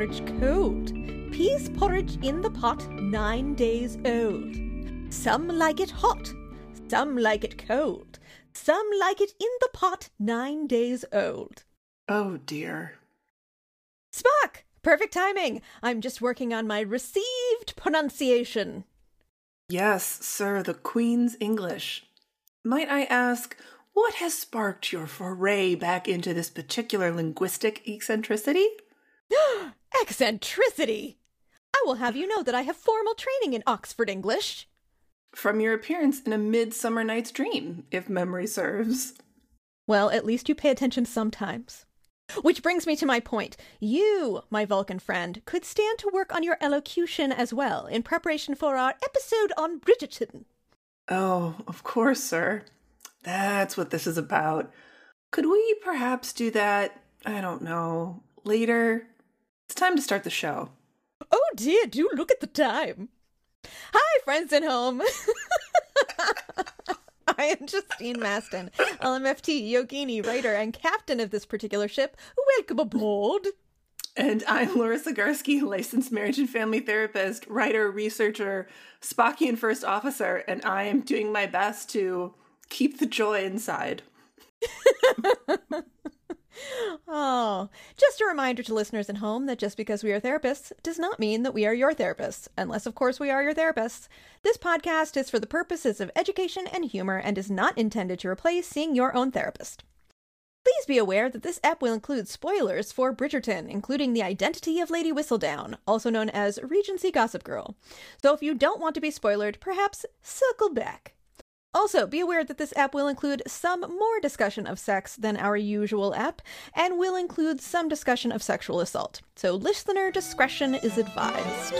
Porridge cold. Peas porridge in the pot nine days old. Some like it hot. Some like it cold. Some like it in the pot nine days old. Oh dear. Spock! Perfect timing. I'm just working on my received pronunciation. Yes, sir, the Queen's English. Might I ask, what has sparked your foray back into this particular linguistic eccentricity? Eccentricity! I will have you know that I have formal training in Oxford English. From your appearance in A Midsummer Night's Dream, if memory serves. Well, at least you pay attention sometimes. Which brings me to my point. You, my Vulcan friend, could stand to work on your elocution as well in preparation for our episode on Bridgerton. Oh, of course, sir. That's what this is about. Could we perhaps do that, I don't know, later? It's time to start the show. Oh dear, do look at the time. Hi, friends at home. I am Justine Mastin, LMFT, yogini, writer, and captain of this particular ship. Welcome aboard. And I'm Larisa Garski, licensed marriage and family therapist, writer, researcher, Spockian first officer, and I am doing my best to keep the joy inside. Oh, just a reminder to listeners at home that just because we are therapists does not mean that we are your therapists, unless, of course, we are your therapists. This podcast is for the purposes of education and humor and is not intended to replace seeing your own therapist. Please be aware that this app will include spoilers for Bridgerton, including the identity of Lady Whistledown, also known as Regency Gossip Girl. So if you don't want to be spoiled, perhaps circle back. Also, be aware that this app will include some more discussion of sex than our usual app, and will include some discussion of sexual assault. So, listener discretion is advised.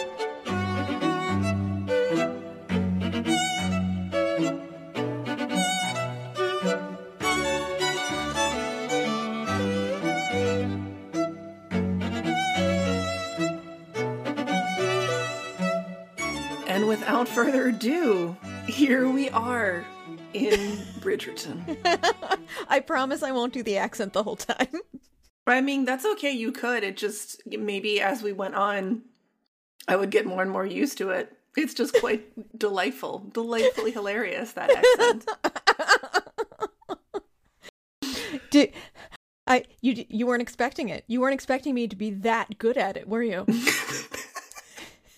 And without further ado, here we are in Bridgerton. I promise I won't do the accent the whole time. I mean, that's okay, you could. It just, maybe as we went on, I would get more and more used to it. It's just quite delightful, delightfully hilarious, that accent. Did I you you weren't expecting it. You weren't expecting me to be that good at it, were you?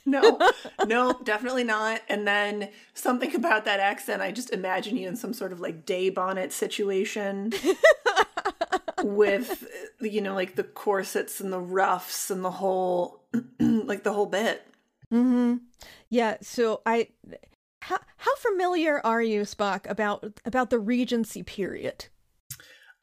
No, no, definitely not. And then something about that accent, I just imagine you in some sort of like day bonnet situation with, you know, like the corsets and the ruffs and the whole, like the whole bit. Mm-hmm. Yeah. So I, how how familiar are you, Spock, about about the Regency period?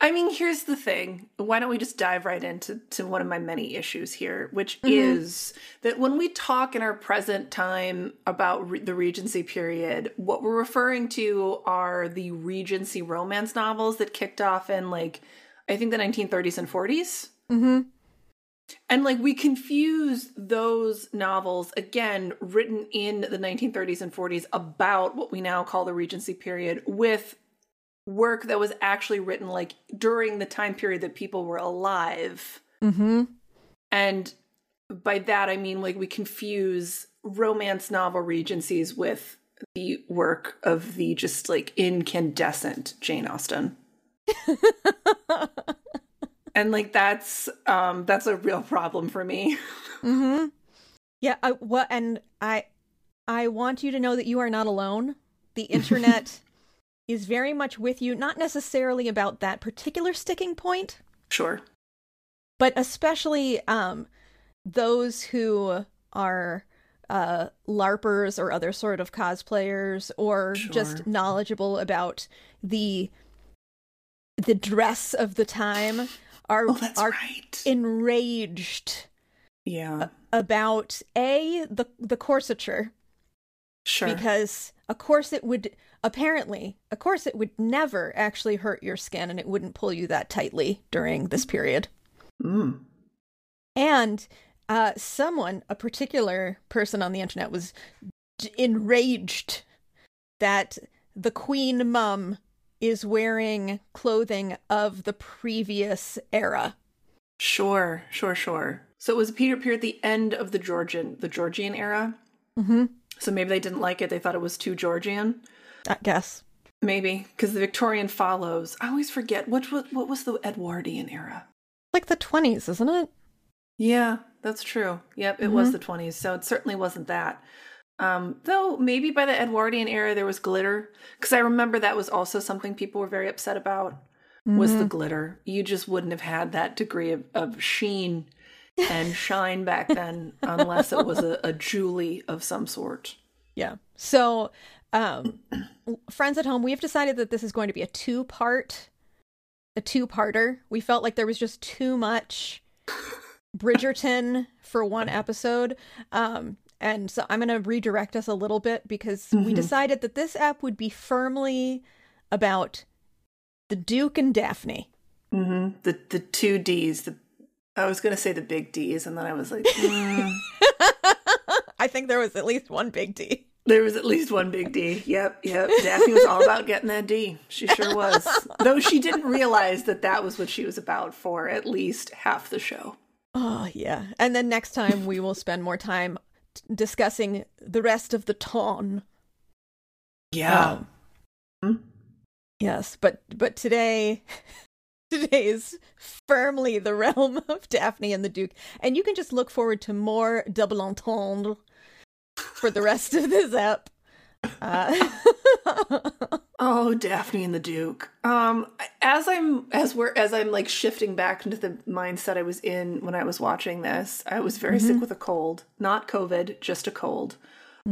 I mean, here's the thing. Why don't we just dive right into to one of my many issues here, which is that when we talk in our present time about re- the Regency period, what we're referring to are the Regency romance novels that kicked off in like I think the 1930s and 40s. Mm-hmm. And like we confuse those novels again written in the 1930s and 40s about what we now call the Regency period with work that was actually written like during the time period that people were alive. Mm-hmm. And by that I mean like we confuse romance novel regencies with the work of the just like incandescent Jane Austen. and like that's um that's a real problem for me. mm-hmm. Yeah. I, what? And I, I want you to know that you are not alone. The internet is very much with you. Not necessarily about that particular sticking point, Sure. but especially um, those who are uh, larpers or other sort of cosplayers or just knowledgeable about the the dress of the time are Oh, are right. enraged Yeah. about a the the corsature Sure. because a corset would apparently a corset would never actually hurt your skin and it wouldn't pull you that tightly during this period. mm. And uh, someone, a particular person on the internet, was d- enraged that the queen mum is wearing clothing of the previous era. Sure, sure, sure. So it was Peter Peer at the end of the Georgian the Georgian era. Mm-hmm. So maybe they didn't like it. They thought it was too Georgian. I guess. Maybe because the Victorian follows. I always forget what was what was the Edwardian era. Like the 20s, isn't it? Yeah, that's true. Yep, it was the 20s. So it certainly wasn't that. Um, though maybe by the Edwardian era there was glitter because I remember that was also something people were very upset about was the glitter. You just wouldn't have had that degree of, of sheen and shine back then unless it was a, a Julie of some sort. Yeah. So, um, friends at home, we've decided that this is going to be a two part, a two parter. We felt like there was just too much Bridgerton for one episode. Um, and so I'm going to redirect us a little bit because we decided that this app would be firmly about the Duke and Daphne. hmm The the two D's. The I was gonna say the big D's, and then I was like, mm. I think there was at least one big D. there was at least one big D. Yep, yep. Daphne was all about getting that D. She sure was. Though she didn't realize that that was what she was about for at least half the show. Oh, yeah. And then next time we will spend more time t- discussing the rest of the ton. Yeah. Um, yes, but but today today is firmly the realm of Daphne and the Duke, and you can just look forward to more double entendre for the rest of this app. Uh, Oh, Daphne and the Duke. Um, as I'm as we're as I'm like shifting back into the mindset I was in when I was watching this, I was very sick with a cold, not COVID, just a cold.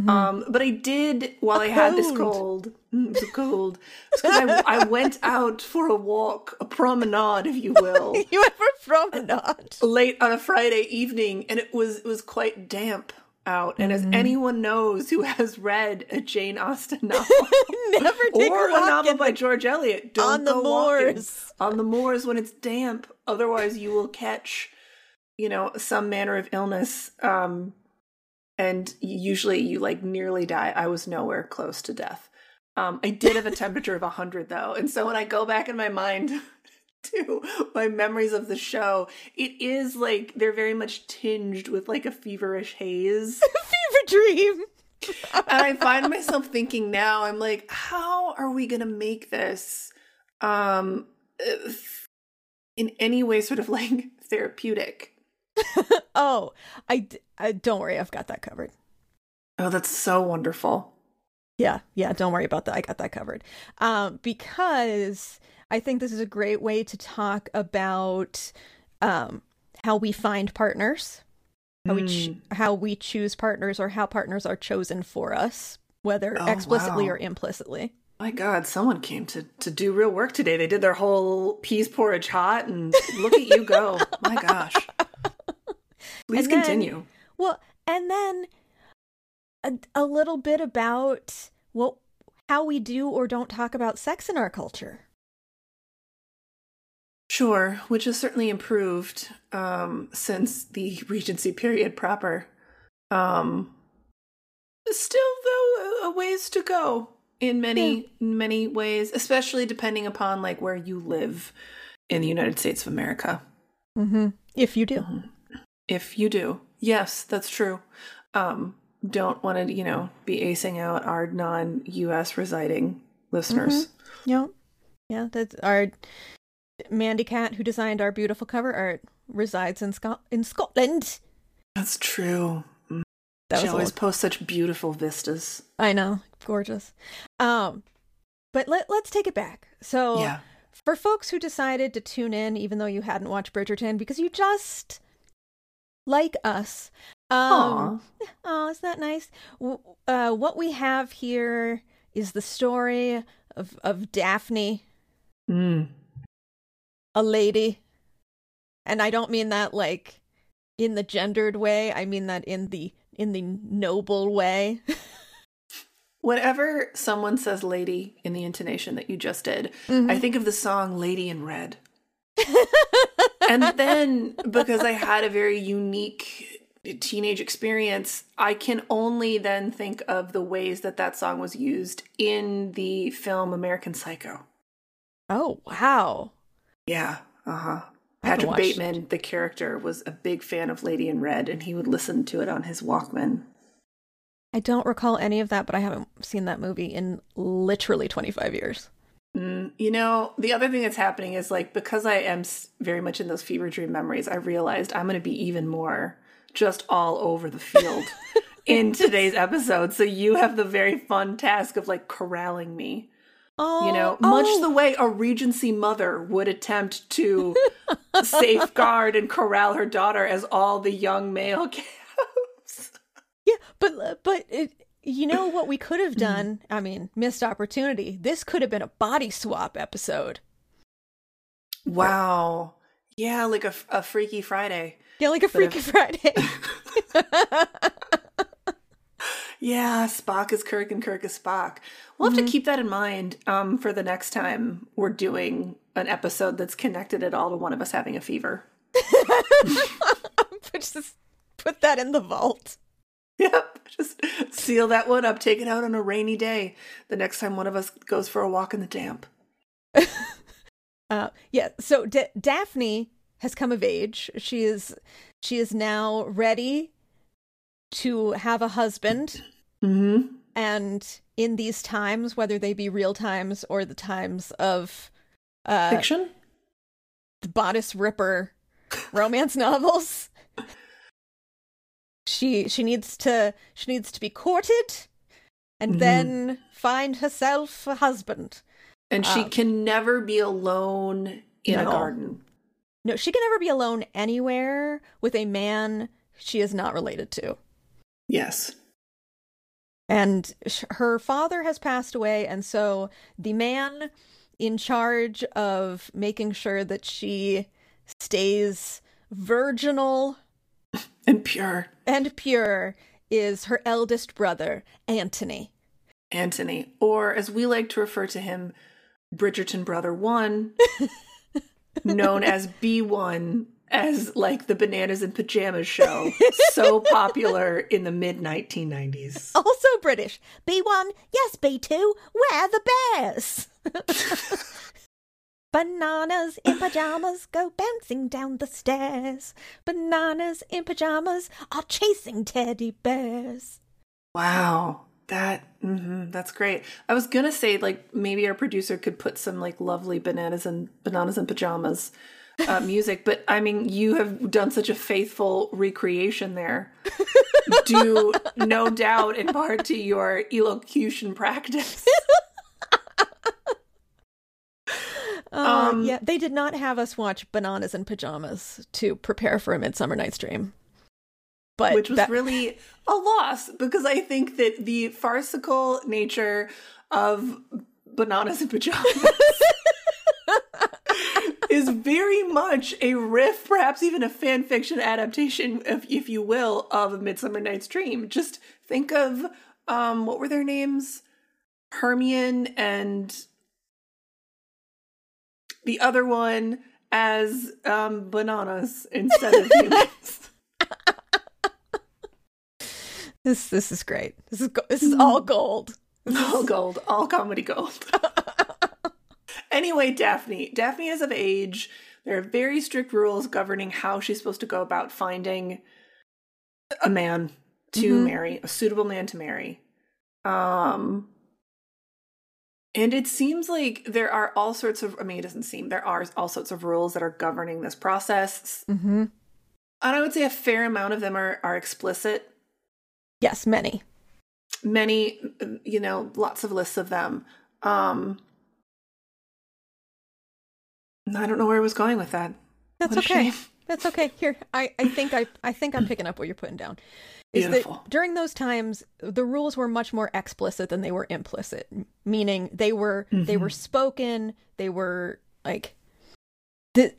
Um, but I did while I had this cold. cold. Mm, cold. because I, I went out for a walk, a promenade, if you will, you ever promenade? late on a Friday evening, and it was it was quite damp out. And as anyone knows who has read a Jane Austen novel, Never take or a a novel by the- George Eliot. Don't on the go walking on the moors when it's damp. Otherwise, you will catch, you know, some manner of illness. Um, and usually, you like nearly die. I was nowhere close to death. Um, I did have a temperature of hundred though, and so when I go back in my mind to my memories of the show, it is like they're very much tinged with like a feverish haze fever dream. and I find myself thinking now, I'm like, how are we going to make this um uh, in any way sort of like therapeutic? Oh, I don't worry, I've got that covered. Oh, that's so wonderful. Yeah, yeah, don't worry about that. I got that covered. Um, because I think this is a great way to talk about um, how we find partners, how we ch- Mm. how we choose partners, or how partners are chosen for us, whether Oh, explicitly wow. or implicitly. My God, someone came to to do real work today. They did their whole peas porridge hot, and look at you go. My gosh. Please And then- continue. Well, and then a, a little bit about what how we do or don't talk about sex in our culture. Sure, which has certainly improved um, since the Regency period proper. Um, still, though, a ways to go in many many ways, especially depending upon like where you live in the United States of America. Mm-hmm. If you do. If you do, yes, that's true. Um, don't want to, you know, be acing out our non-U.S. residing listeners. Yeah. Yeah, that's our Mandy Cat who designed our beautiful cover art resides in Scot- in Scotland. That's true. That she always posts such beautiful vistas. I know, gorgeous. Um but let let's take it back. So Yeah. for folks who decided to tune in even though you hadn't watched Bridgerton because you just like us. Um Oh, isn't that nice? Uh, what we have here is the story of, of Daphne, Mm. a lady, and I don't mean that like in the gendered way. I mean that in the in the noble way. Whenever someone says lady in the intonation that you just did, Mm-hmm. I think of the song Lady in Red. And then because I had a very unique teenage experience, I can only then think of the ways that that song was used in the film American Psycho. oh wow. Yeah, uh huh. Patrick Bateman, the character, was a big fan of Lady in Red, and he would listen to it on his Walkman. I don't recall any of that, but I haven't seen that movie in literally 25 years. You know, the other thing that's happening is like because I am very much in those fever dream memories, I realized I'm going to be even more just all over the field in today's episode. So you have the very fun task of like corralling me. Oh, You know, oh, much oh. the way a Regency mother would attempt to safeguard and corral her daughter as all the young male calves. Yeah, but but it, you know what we could have done? I mean, missed opportunity. This could have been a body swap episode. Wow. Yeah, like a, a Freaky Friday. Yeah, like a Freaky Friday. Yeah, Spock is Kirk and Kirk is Spock. We'll have to keep that in mind um, for the next time we're doing an episode that's connected at all to one of us having a fever. Just put that in the vault. Yep, just seal that one up, take it out on a rainy day the next time one of us goes for a walk in the damp. Uh, yeah. So D- Daphne has come of age. She is she is now ready to have a husband. Mm-hmm. And in these times, whether they be real times or the times of uh, Fiction? the bodice ripper romance novels, she she needs to she needs to be courted and Mhm. then find herself a husband. And she Um, can never be alone in a garden. No, she can never be alone anywhere with a man she is not related to. Yes. And sh- her father has passed away, and so the man in charge of making sure that she stays virginal And pure. and pure is her eldest brother, Anthony. Anthony, or as we like to refer to him, Bridgerton Brother One, known as B1, as like the Bananas in Pajamas show, so popular in the mid 1990s. Also British. B1, yes, B2, where the bears? Bananas in pajamas go bouncing down the stairs. Bananas in pajamas are chasing teddy bears. Wow. That hmm that's great. I was gonna say like maybe our producer could put some like lovely bananas and bananas and pajamas uh, music, but I mean you have done such a faithful recreation there, due no doubt in part to your elocution practice. Uh, Um, yeah, they did not have us watch Bananas in Pajamas to prepare for a Midsummer Night's Dream. But which was that- really a loss because I think that the farcical nature of bananas and pajamas is very much a riff, perhaps even a fan fiction adaptation, if, if you will, of A Midsummer Night's Dream. Just think of um, what were their names? Hermione and the other one as um, bananas instead of humans. this this is great. This is go- this is all gold. all gold, all comedy gold. anyway, Daphne. Daphne is of age. There are very strict rules governing how she's supposed to go about finding a man to Mhm. marry, a suitable man to marry. Um and it seems like there are all sorts of I mean it doesn't seem there are all sorts of rules that are governing this process. Mm-hmm. And I would say a fair amount of them are are explicit. Yes, many. many you know lots of lists of them um i don't know where i was going with that That's What okay. shame. That's okay. Here, I, I think I I think I'm picking up what you're putting down. Is Beautiful. that during those times the rules were much more explicit than they were implicit, meaning they were they were mm-hmm. spoken, they were like the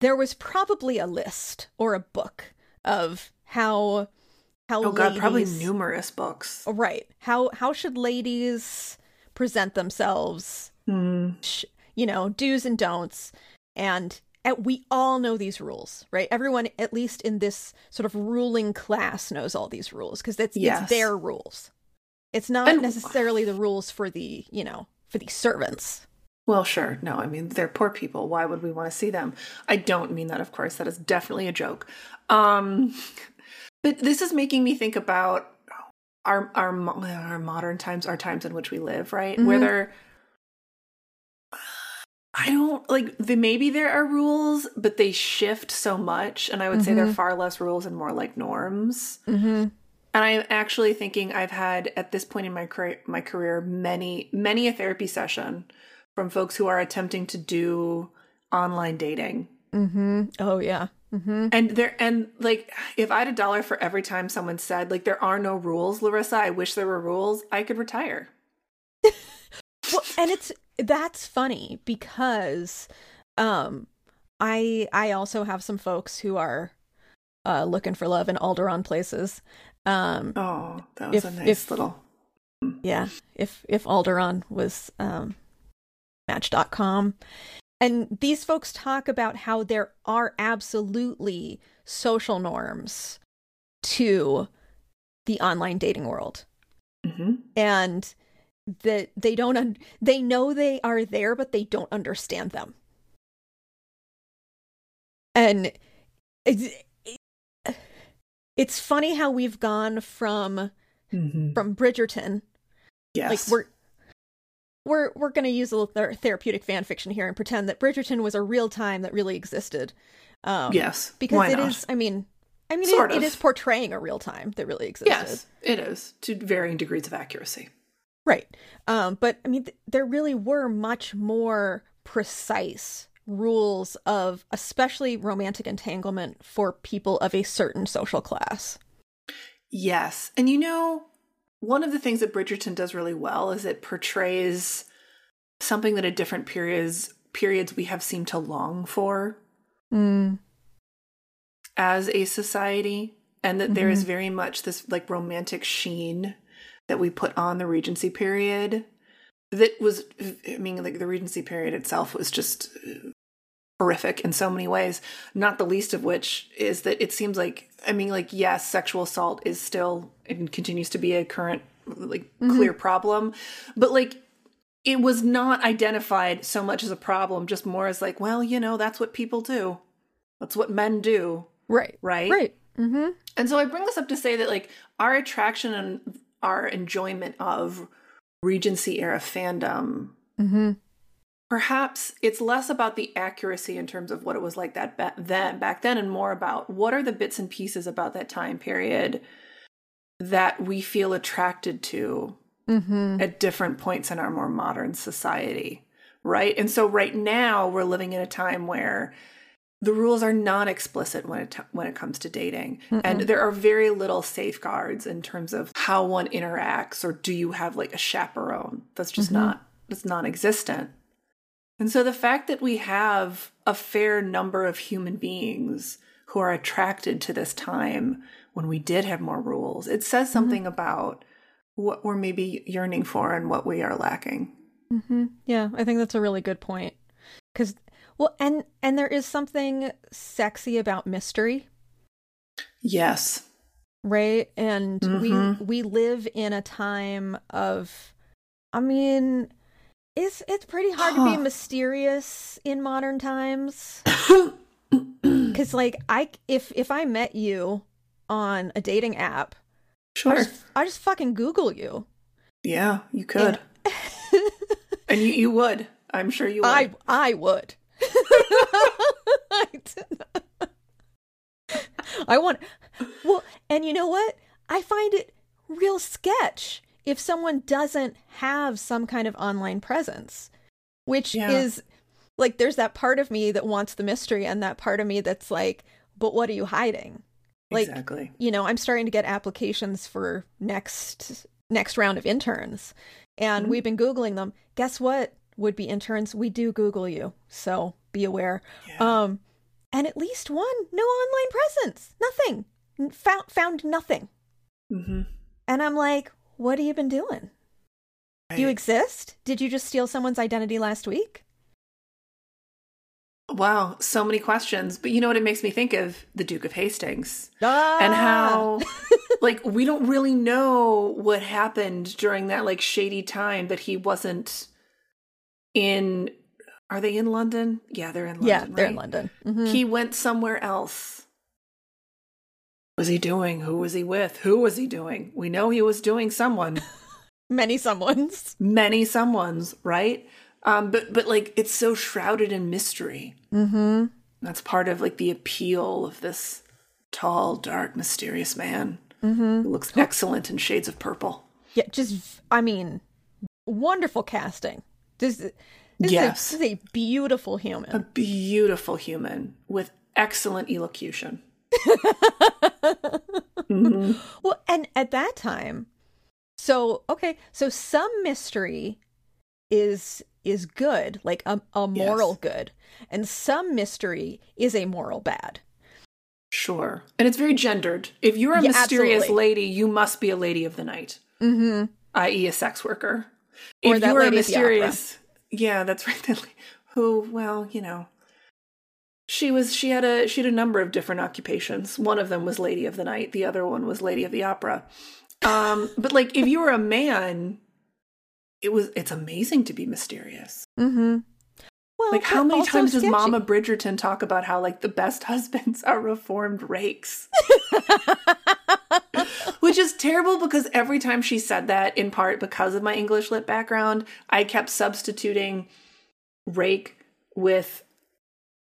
there was probably a list or a book of how how Oh god, probably numerous books. right how how should ladies present themselves hmm. sh- you know do's and don'ts and and we all know these rules right everyone at least in this sort of ruling class knows all these rules because it's, Yes. it's their rules it's not And- necessarily the rules for the you know for the servants Well, sure. No, I mean they're poor people. Why would we want to see them? I don't mean that, of course. That is definitely a joke. Um, but this is making me think about our our our modern times, our times in which we live, right? Where Mhm. there, I don't like. The, maybe there are rules, but they shift so much, and I would say they're far less rules and more like norms. mm-hmm. And I'm actually thinking I've had at this point in my career, my career many many a therapy session from folks who are attempting to do online dating. Mm-hmm. oh yeah mm-hmm. And there and like if I had a dollar for every time someone said like there are no rules, Larisa, I wish there were rules, I could retire. well, and it's that's funny because um i i also have some folks who are uh looking for love in Alderaan places. Um Oh, that was If- a nice if- little yeah if if Alderaan was um match.com and these folks talk about how there are absolutely social norms to the online dating world. Mhm. and that they don't un- they know they are there but they don't understand them and it's, it's funny how we've gone from Mhm. from bridgerton Yes. like we're we're we're going to use a little ther- therapeutic fan fiction here and pretend that bridgerton was a real time that really existed um yes. because it is i mean i mean it, it is portraying a real time that really existed Yes, it is to varying degrees of accuracy. Right. Um, but I mean, th- there really were much more precise rules of especially romantic entanglement for people of a certain social class. Yes. And you know, one of the things that Bridgerton does really well is it portrays something that at different periods periods we have seemed to long for Mm. as a society and that there is very much this like romantic sheen that we put on the regency period that was i mean like the regency period itself was just uh, horrific in so many ways not the least of which is that it seems like i mean like yes sexual assault is still and continues to be a current like clear problem but like it was not identified so much as a problem just more as like well you know that's what people do that's what men do Right. right Right. Mm-hmm. and so I bring this up to say that like our attraction and our enjoyment of Regency era fandom, Mm-hmm. perhaps it's less about the accuracy in terms of what it was like that ba- then back then, and more about what are the bits and pieces about that time period that we feel attracted to Mm-hmm. at different points in our more modern society, right? And so right now we're living in a time where the rules are not explicit when it when it comes to dating, and there are very little safeguards in terms of how one interacts or do you have like a chaperone? That's just not that's non-existent. And so the fact that we have a fair number of human beings who are attracted to this time when we did have more rules, it says something about what we're maybe yearning for and what we are lacking. Mm-hmm. Yeah, I think that's a really good point. Because, well, and and there is something sexy about mystery, Yes. right? And Mhm. we we live in a time of, I mean, it's it's pretty hard to be mysterious in modern times. Because, like, I if if I met you on a dating app, I Sure. just, I just fucking Google you. Yeah, you could. And you, you would. I'm sure you would. I I would. I, want well, and you know what? I find it real sketch if someone doesn't have some kind of online presence, which Yeah. is like there's that part of me that wants the mystery and that part of me that's like, but what are you hiding? Like exactly. you know, I'm starting to get applications for next next round of interns. And Mhm. we've been googling them. Guess what? Would be interns, we do Google you. So be aware. Yeah. Um and at least one no online presence. Nothing. Found found nothing. Mm-hmm. And I'm like, what have you been doing? Do you exist? Did you just steal someone's identity last week? Wow, so many questions. But you know what it makes me think of? The Duke of Hastings. Ah! And how like we don't really know what happened during that like shady time but he wasn't in are they in London? Yeah, they're in London. yeah, they're in right? London. Mhm. He went somewhere else. What was he doing? Who was he with? Who was he doing? We know he was doing someone. Many someone's. Many someone's, right? Um, but but like it's so shrouded in mystery. Mm-hmm. That's part of like the appeal of this tall, dark, mysterious man Mm-hmm. who looks excellent in shades of purple. Yeah, just I mean, wonderful casting. This, this, Yes. is, a, this is a beautiful human. A beautiful human with excellent elocution. Mhm. Well, and at that time, so okay, so some mystery is is good, like a, a moral good, and some mystery is a moral bad. Sure. And it's very gendered. If you're a Yeah, mysterious absolutely. lady, you must be a lady of the night, Mm-hmm. i.e., a sex worker. Or if that you're a lady at the opera. mysterious, yeah, that's right. that Who, well, you know, she was. She had a. She had a number of different occupations. One of them was lady of the night. The other one was lady of the opera. Um, but like, if you were a man, it was. It's amazing to be mysterious. Mm-hmm. Well, Like, how many times does. Mama Bridgerton talk about how like the best husbands are reformed rakes? Which is terrible because every time she said that, in part because of my English lit background, I kept substituting rake with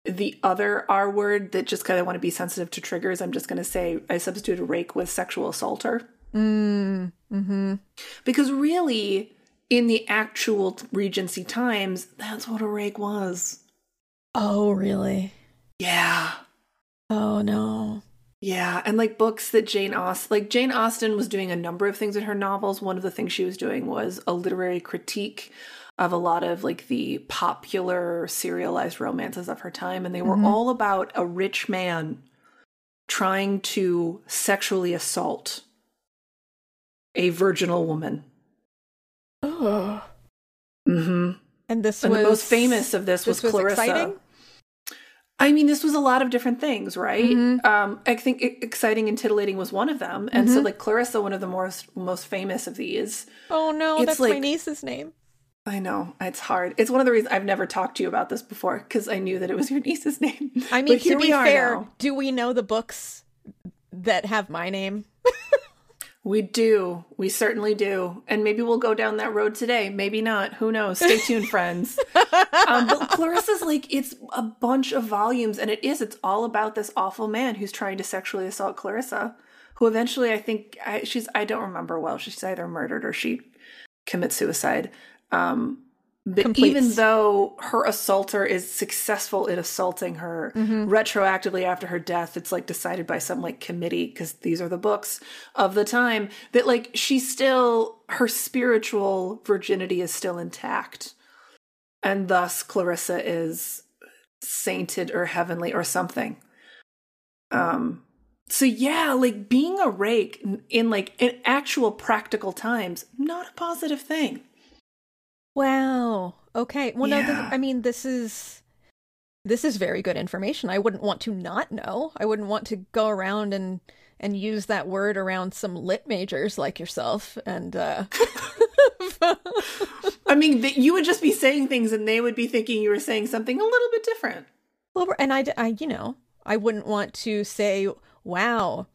the other R word that just kind of want to be sensitive to triggers. I'm just going to say I substituted rake with sexual assaulter. Mm, mm-hmm. Because really, in the actual Regency times, that's what a rake was. Oh, really? Yeah. Oh no. Yeah, and like books that Jane Austen, like Jane Austen was doing a number of things in her novels. One of the things she was doing was a literary critique of a lot of like the popular serialized romances of her time, and they were Mhm. all about a rich man trying to sexually assault a virginal woman. Oh. hmm And this And was the most famous of this, this was Clarissa. exciting? I mean, this was a lot of different things, right? Mhm. Um, I think exciting and titillating was one of them, and so Mhm. like Clarissa, one of the most most famous of these. Oh no, It's that's my niece's name. I know it's hard. It's one of the reasons I've never talked to you about this before because I knew that it was your niece's name. I mean, to be fair, now. do we know the books that have my name? We do, we certainly do, and maybe we'll go down that road today. Maybe not. Who knows? Stay tuned, friends. um, but Clarissa's like it's a bunch of volumes, and it is. It's all about this awful man who's trying to sexually assault Clarissa, who eventually, I think, I, she's. I don't remember well. She's either murdered or she commits suicide. Um, but Completes. even though her assaulter is successful in assaulting her Mm-hmm. retroactively after her death, it's like decided by some like committee because these are the books of the time that like she's still her spiritual virginity is still intact, and thus Clarissa is sainted or heavenly or something. Um. So yeah, like being a rake in, in like in actual practical times, not a positive thing. Wow. Okay. Well, no. This, I mean, this is this is very good information. I wouldn't want to not know. I wouldn't want to go around and and use that word around some lit majors like yourself. And uh I mean, you would just be saying things and they would be thinking you were saying something a little bit different. well, and I, I, you know, I wouldn't want to say, "Wow,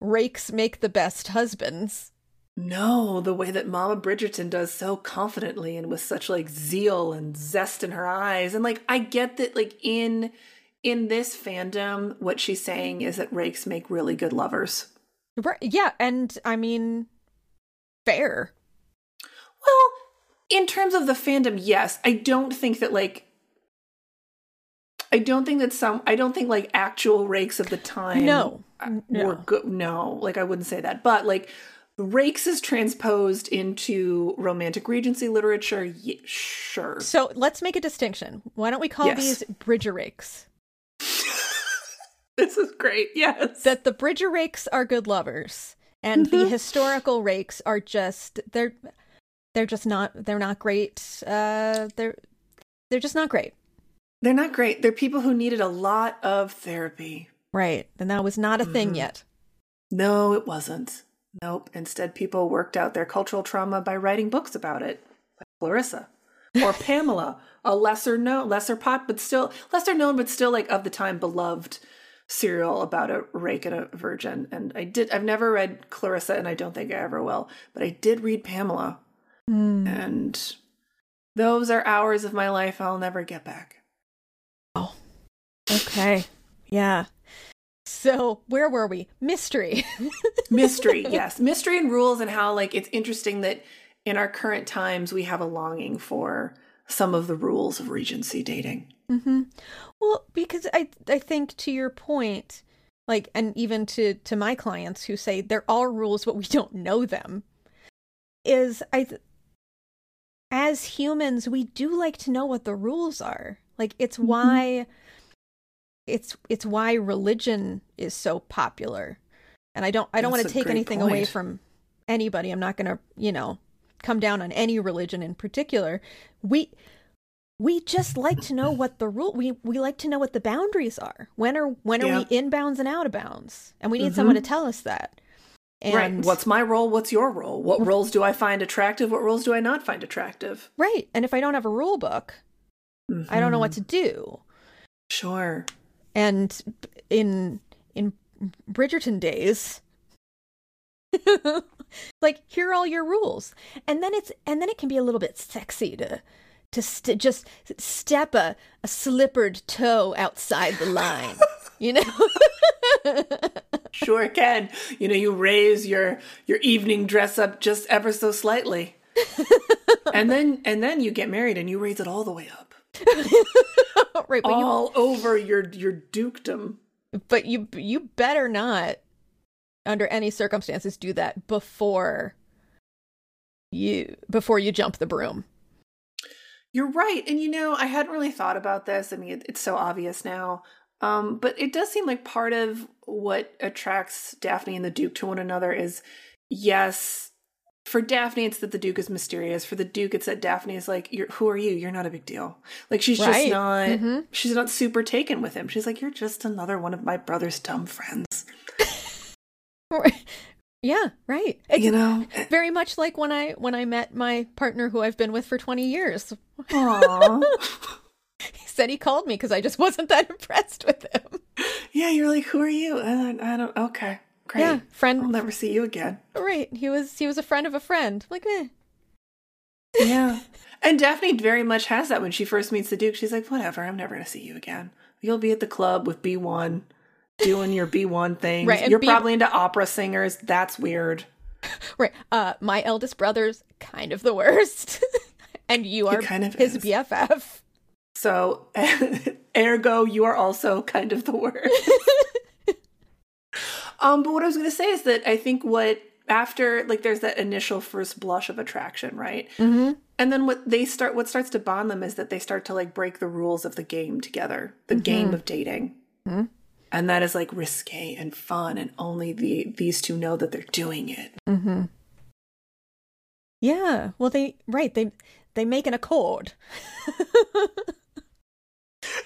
rakes make the best husbands." No, the way that Mama Bridgerton does so confidently and with such like zeal and zest in her eyes. And like I get that like in in this fandom, what she's saying is that rakes make really good lovers. Right? Yeah, and I mean, fair. Well, in terms of the fandom, yes. I don't think that like I don't think that some I don't think like actual rakes of the time No, uh, no. were good. No, like I wouldn't say that. But like rakes is transposed into romantic regency literature. Yeah, sure. So let's make a distinction. Why don't we call Yes. these bridger rakes? this is great. Yes. that the Bridger rakes are good lovers and the historical rakes are just they're they're just not they're not great. Uh they're they're just not great. They're not great. They're people who needed a lot of therapy. Right. And that was not a thing Mhm. yet. No, it wasn't. Nope. Instead, people worked out their cultural trauma by writing books about it, like Clarissa or Pamela, a lesser known, lesser pot, but still lesser known, but still like of the time beloved serial about a rake and a virgin. And I did. I've never read Clarissa, and I don't think I ever will. But I did read Pamela, Hmm. and those are hours of my life I'll never get back. Oh, Okay. Yeah. So, where were we? Mystery. mystery yes mystery and rules and how like it's interesting that in our current times we have a longing for some of the rules of regency dating hmm Well, because I I think to your point, like, and even to to my clients who say there are rules, but we don't know them, is I, as humans, we do like to know what the rules are. Like, it's Mhm. why, it's it's why religion is so popular, and I don't I don't want to take anything away from anybody. I'm not going to you know come down on any religion in particular. We we just like to know what the rule we we like to know what the boundaries are. When are when are we in bounds and out of bounds? And we need someone to tell us that. And right what's my role? What's your role? What roles do i find attractive? What roles do i not find attractive? Right. And if i don't have a rule book i don't know what to Mhm. do. Sure and in in bridgerton days like here are all your rules. And then it's and then it can be a little bit sexy to to st- just step a, a slippered toe outside the line you know? Sure can. You know you raise your your evening dress up just ever so slightly. And then and then you get married and you raise it all the way up right but you all over your your dukedom but you you better not under any circumstances do that before you before you jump the broom You're right. And you know, I hadn't really thought about this. I mean, it, it's so obvious now. Um, but it does seem like part of what attracts Daphne and the Duke to one another is yes, for Daphne, it's that the Duke is mysterious. For the Duke, it's that Daphne is like, You're, who are you? You're not a big deal. Like, she's just Right. not, Mhm. she's not super taken with him. She's like, You're just another one of my brother's dumb friends. yeah right it's you know? very much like when i when i met my partner who i've been with for 20 years Aww. he said he called me because i just wasn't that impressed with him yeah, you're like, Who are you? And I, I don't, okay, great. yeah I'll never see you again. right he was he was a friend of a friend like eh. Yeah. And Daphne very much has that when she first meets the Duke. She's like, whatever, I'm never going to see you again. You'll be at the club with B1 doing your B1 thing. Right, You're B- probably into opera singers. That's weird. right uh my eldest brother's kind of the worst and you are kind of his is. bff So, ergo, you are also kind of the worst. Um, but what I was going to say is that I think what after like there's that initial first blush of attraction, right? mm-hmm. And then what they start what starts to bond them is that they start to like break the rules of the game together, the game of dating. Mhm. And that is like risque and fun and only the these two know that they're doing it. Mm-hmm. Yeah. Well, they right they they make an accord.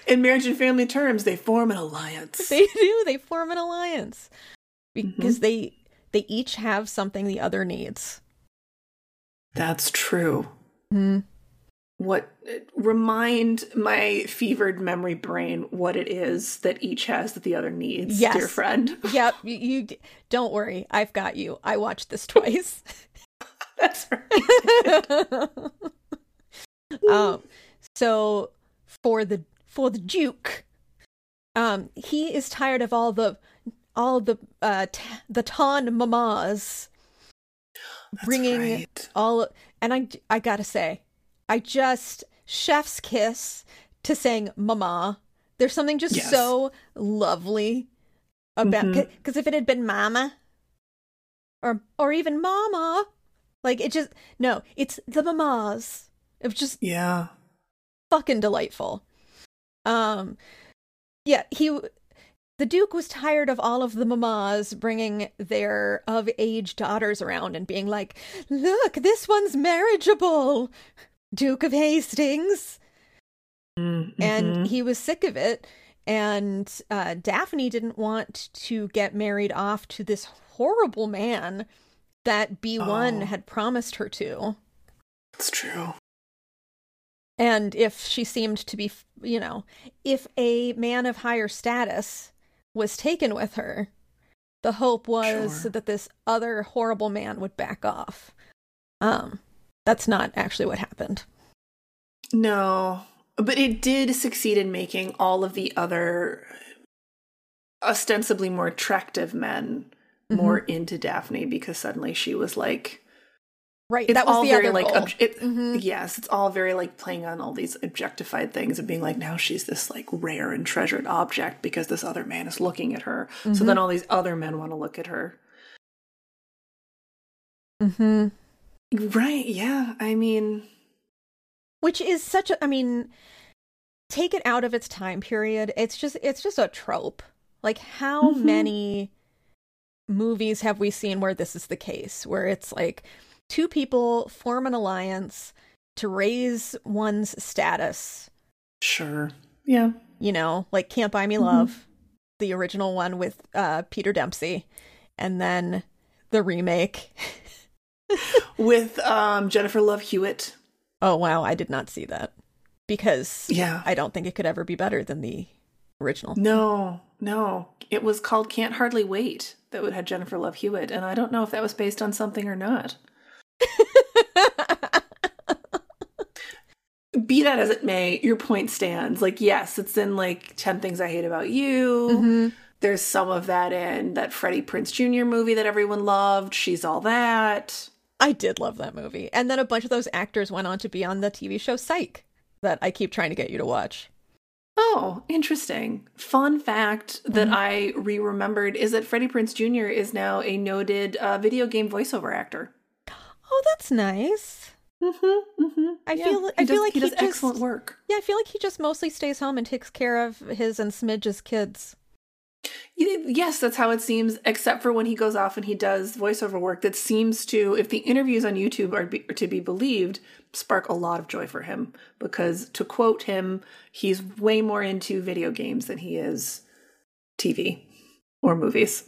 In marriage and family terms, they form an alliance. they do. They form an alliance because they they each have something the other needs. That's true. Mm. What remind my fevered memory brain what it is that each has that the other needs, Yes. dear friend. Yep. You, you don't worry. I've got you. I watched this twice. That's right. um. So for the for the Duke, um, he is tired of all the all the uh t- the ton mamas That's bringing right. all and I I gotta say, I just chef's kiss to saying mama. There's something just Yes. so lovely about because if it had been mama or or even mama, like it just no, it's the mamas. It was just Yeah. fucking delightful. Um, yeah, he the Duke was tired of all of the mamas bringing their of age daughters around and being like, Look, this one's marriageable, Duke of Hastings. Mm-hmm. And he was sick of it. And uh, Daphne didn't want to get married off to this horrible man that B1 Oh. had promised her to. It's true. And if she seemed to be, you know, if a man of higher status was taken with her, the hope was Sure. that this other horrible man would back off. Um, that's not actually what happened. No, but it did succeed in making all of the other ostensibly more attractive men more into Daphne because suddenly she was like Right. it's that was all the very other like it, Mhm. yes it's all very like playing on all these objectified things and being like now she's this like rare and treasured object because this other man is looking at her so Mhm. then all these other men want to look at her hmm right yeah i mean Which is such a, I mean, take it out of its time period. It's just, it's just a trope. Like, how Mhm. many movies have we seen where this is the case? Where it's like two people form an alliance to raise one's status. sure yeah You know, like Can't Buy Me Mhm. Love, the original one with uh, Peter Dempsey, and then the remake. with um jennifer love hewitt Oh, wow. I did not see that because yeah I don't think it could ever be better than the original. No, no. It was called Can't Hardly Wait that would had Jennifer Love Hewitt, and I don't know if that was based on something or not. Be that as it may, your point stands. Like, yes, it's in like 10 Things I Hate About You. Mhm. There's some of that in that Freddie Prinze Jr. movie that everyone loved. She's All That. I did love that movie. And then a bunch of those actors went on to be on the TV show Psych that I keep trying to get you to watch. Oh, interesting. Fun fact that Mhm. I re remembered is that Freddie Prinze Jr. is now a noted uh, video game voiceover actor. Oh, that's nice. Mm-hmm, mm-hmm. I feel- I he feel does, like he he does excellent work. Yeah, I feel like he just mostly stays home and takes care of his and Smidge's kids. Yes, that's how it seems. Except for when he goes off and he does voiceover work, that seems to, if the interviews on YouTube are, be, are to be believed, spark a lot of joy for him. Because to quote him, he's way more into video games than he is TV or movies.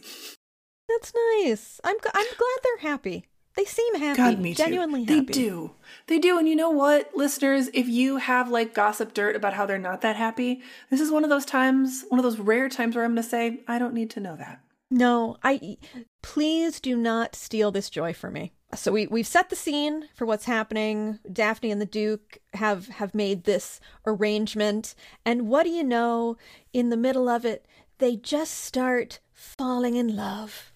That's nice. I'm I'm glad they're happy. They seem happy. God, me too. Genuinely happy. They do. They do. And you know what, listeners? If you have like gossip dirt about how they're not that happy, this is one of those times, one of those rare times where I'm going to say, I don't need to know that. No, I please do not steal this joy from me. So we we've set the scene for what's happening. Daphne and the Duke have have made this arrangement, and what do you know? In the middle of it, they just start falling in love.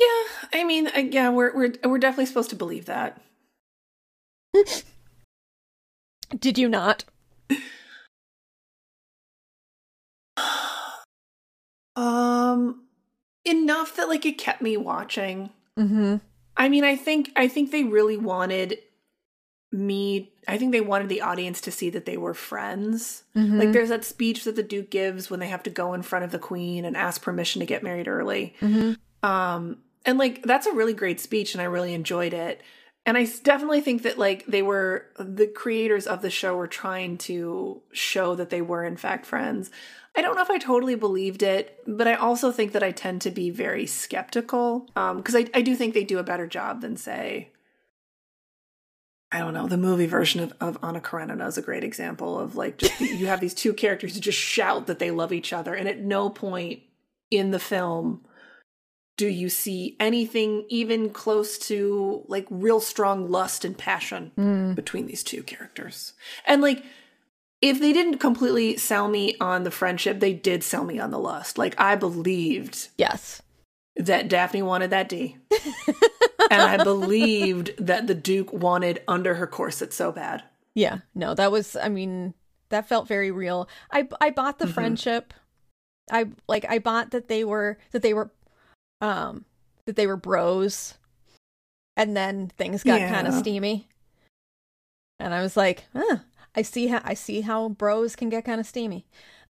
Yeah, I mean, I, yeah, we're we're we're definitely supposed to believe that. Did you not? Um, enough that like it kept me watching. Mm-hmm. I mean, I think I think they really wanted me. I think they wanted the audience to see that they were friends. Mm-hmm. Like, there's that speech that the Duke gives when they have to go in front of the Queen and ask permission to get married early. mm-hmm. Um, and like that's a really great speech, and I really enjoyed it. And I definitely think that like they were the creators of the show were trying to show that they were in fact friends. I don't know if I totally believed it, but I also think that I tend to be very skeptical um, because I, I do think they do a better job than say I don't know. The movie version of, of Anna Karenina is a great example of like just you have these two characters who just shout that they love each other, and at no point in the film do you see anything even close to like real strong lust and passion Mm. between these two characters. And like if they didn't completely sell me on the friendship, they did sell me on the lust. Like I believed Yes. that Daphne wanted that D. and I believed that the Duke wanted under her corset so bad. Yeah. No, that was. I mean, that felt very real. I I bought the Mhm. friendship. I like. I bought that they were that they were, um, that they were bros, and then things got kind of steamy. And I was like, huh, I see how I see how bros can get kind of steamy.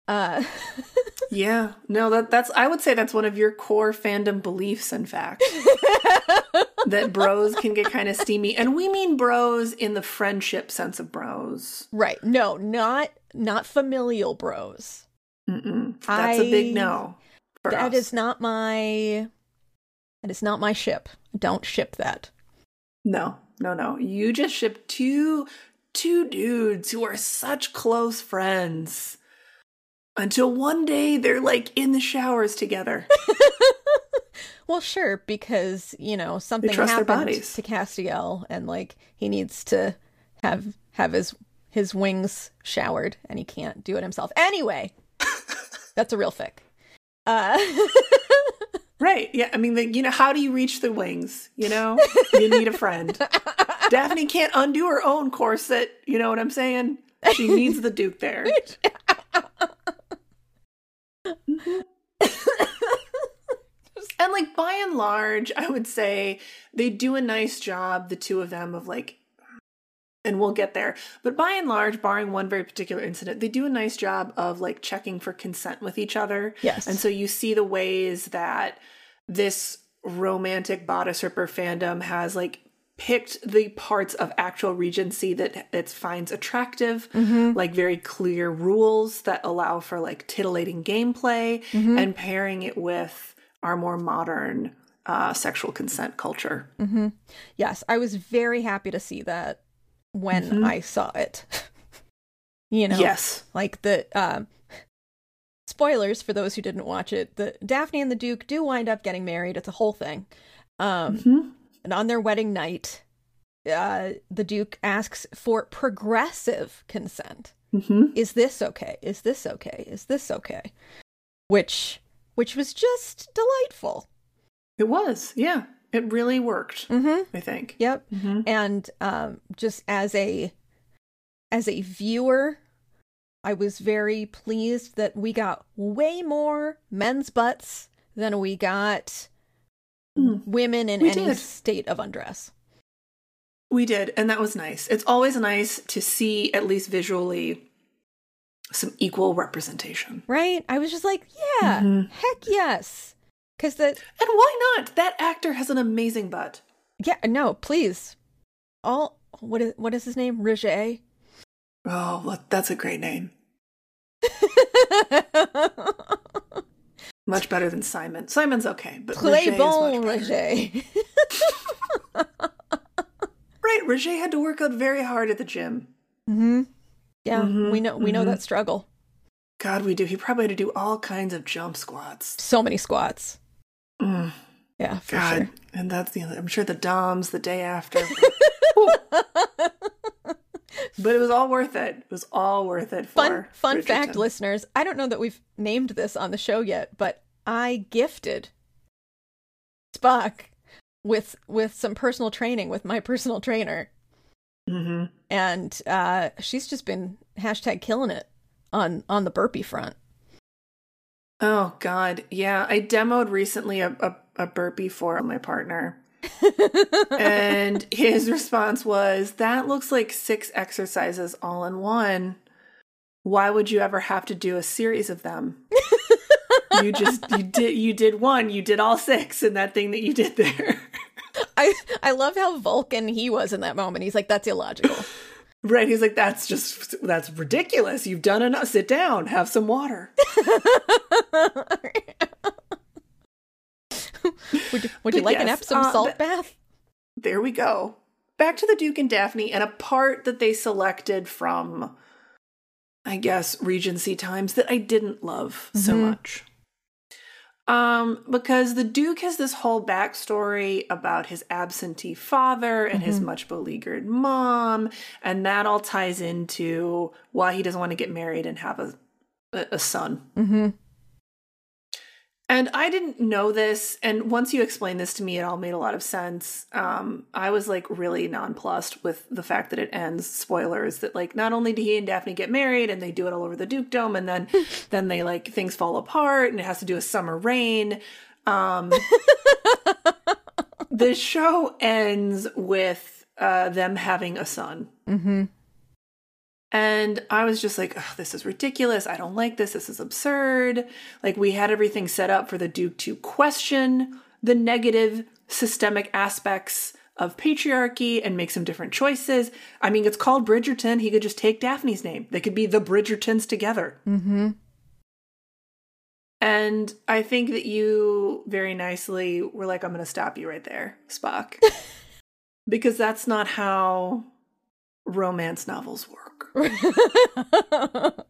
Uh, yeah, no, that that's I would say that's one of your core fandom beliefs. In fact, that bros can get kind of steamy, and we mean bros in the friendship sense of bros. right. No, not not familial bros. Mm-mm. That's a big no. For That us. is not my that is not my ship. Don't ship that. no, no, no. You just ship two two dudes who are such close friends until one day they're like in the showers together. Well, sure, because you know something happened to Castiel, and like he needs to have have his his wings showered, and he can't do it himself. Anyway, that's a real fic. Uh, Right. Yeah. I mean, the, you know, how do you reach the wings? You know, you need a friend. Daphne can't undo her own corset. You know what I'm saying? She needs the Duke there. and like by and large, I would say they do a nice job, the two of them, of like, and we'll get there. But by and large, barring one very particular incident, they do a nice job of like checking for consent with each other. Yes. And so you see the ways that this romantic bodice ripper fandom has like picked the parts of actual regency that it finds attractive mm-hmm. like very clear rules that allow for like titillating gameplay mm-hmm. and pairing it with our more modern uh, sexual consent culture mm-hmm. yes, I was very happy to see that when Mm-hmm. I saw it. you know, yes. like the um spoilers for those who didn't watch it the daphne and the duke do wind up getting married. It's a whole thing. Um Mhm. and on their wedding night uh the duke asks for progressive consent. Hmm is this okay? Is this okay? Is this okay? Which which was just delightful. It was yeah it really worked mm-hmm i think yep Mhm. and um just as a as a viewer i was very pleased that we got way more men's butts than we got Mm. women in We any did. state of undress We did, and that was nice. It's always nice to see, at least visually, some equal representation. right i was just like yeah Mhm. heck yes because that And why not? That actor has an amazing butt. yeah no please all what is what is his name roger Oh, well, that's a great name. Much better than Simon. Simon's okay, but play Roger is bon roger Right, Roger had to work out very hard at the gym. hmm yeah Mhm, we know we know mhm. that struggle God, we do. He probably had to do all kinds of jump squats. so many squats Mm, yeah God, sure and that's the. other. I'm sure the DOMs the day after. but it was all worth it. It was all worth it. For fun fun fact listeners i don't know that we've named this on the show yet but i gifted spock with with some personal training with my personal trainer Mhm. and uh she's just been hashtag killing it on on the burpee front Oh God, yeah. I demoed recently a, a, a burpee for my partner, and his response was, "That looks like six exercises all in one. Why would you ever have to do a series of them? you just you did you did one, you did all six in that thing that you did there." i i love how vulcan he was in that moment he's like that's illogical Right. He's like, that's just, that's ridiculous. You've done enough. Sit down, have some water. would you, would you like an epsom uh, salt th- bath There we go. Back to the Duke and Daphne and a part that they selected from, I guess, Regency times that I didn't love so Mhm. much. Um, because the Duke has this whole backstory about his absentee father and his Mhm. much beleaguered mom, and that all ties into why he doesn't want to get married and have a a, a son. mm-hmm And I didn't know this. And once you explained this to me, it all made a lot of sense. Um, I was like really nonplussed with the fact that it ends. Spoilers that like not only do he and Daphne get married and they do it all over the Dukedom, and then then they like things fall apart and it has to do a summer rain. Um, the show ends with uh, them having a son. mm-hmm And I was just like, oh, this is ridiculous. I don't like this. This is absurd. Like, we had everything set up for the Duke to question the negative systemic aspects of patriarchy and make some different choices. I mean, it's called Bridgerton. He could just take Daphne's name. They could be the Bridgertons together. Mm-hmm. And I think that you very nicely were like, I'm going to stop you right there, Spock. because that's not how romance novels work.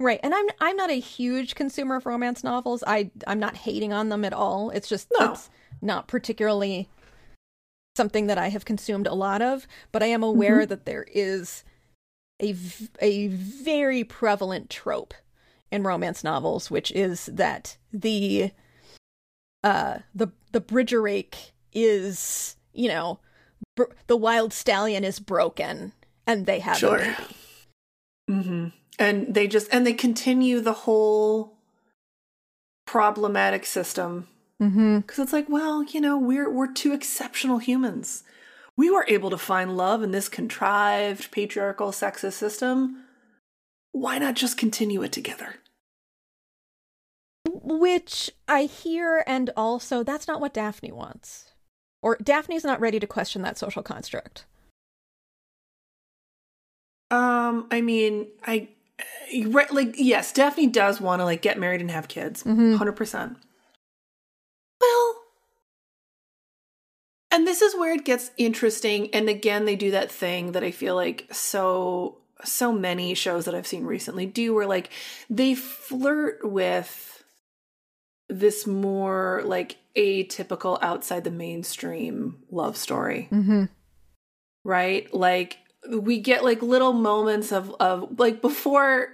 right. And I'm I'm not a huge consumer of romance novels. I I'm not hating on them at all. It's just No. it's not particularly something that I have consumed a lot of, but I am aware that there is a v- a very prevalent trope in romance novels which is that the uh the the bridgerake is, you know, br- the wild stallion is broken and they have Sure. a baby. hmm And they just, and they continue the whole problematic system Mhm. because it's like, well, you know, we're we're two exceptional humans. We were able to find love in this contrived patriarchal sexist system. Why not just continue it together? Which I hear, and also that's not what Daphne wants. Or Daphne's not ready to question that social construct. Um, I mean, I right, like yes, Daphne does want to like get married and have kids, Mhm. 100 percent. Well, and this is where it gets interesting. And again, they do that thing that I feel like so so many shows that I've seen recently do, where like they flirt with this more like atypical outside the mainstream love story. Mm-hmm. right? Like we get like little moments of of like before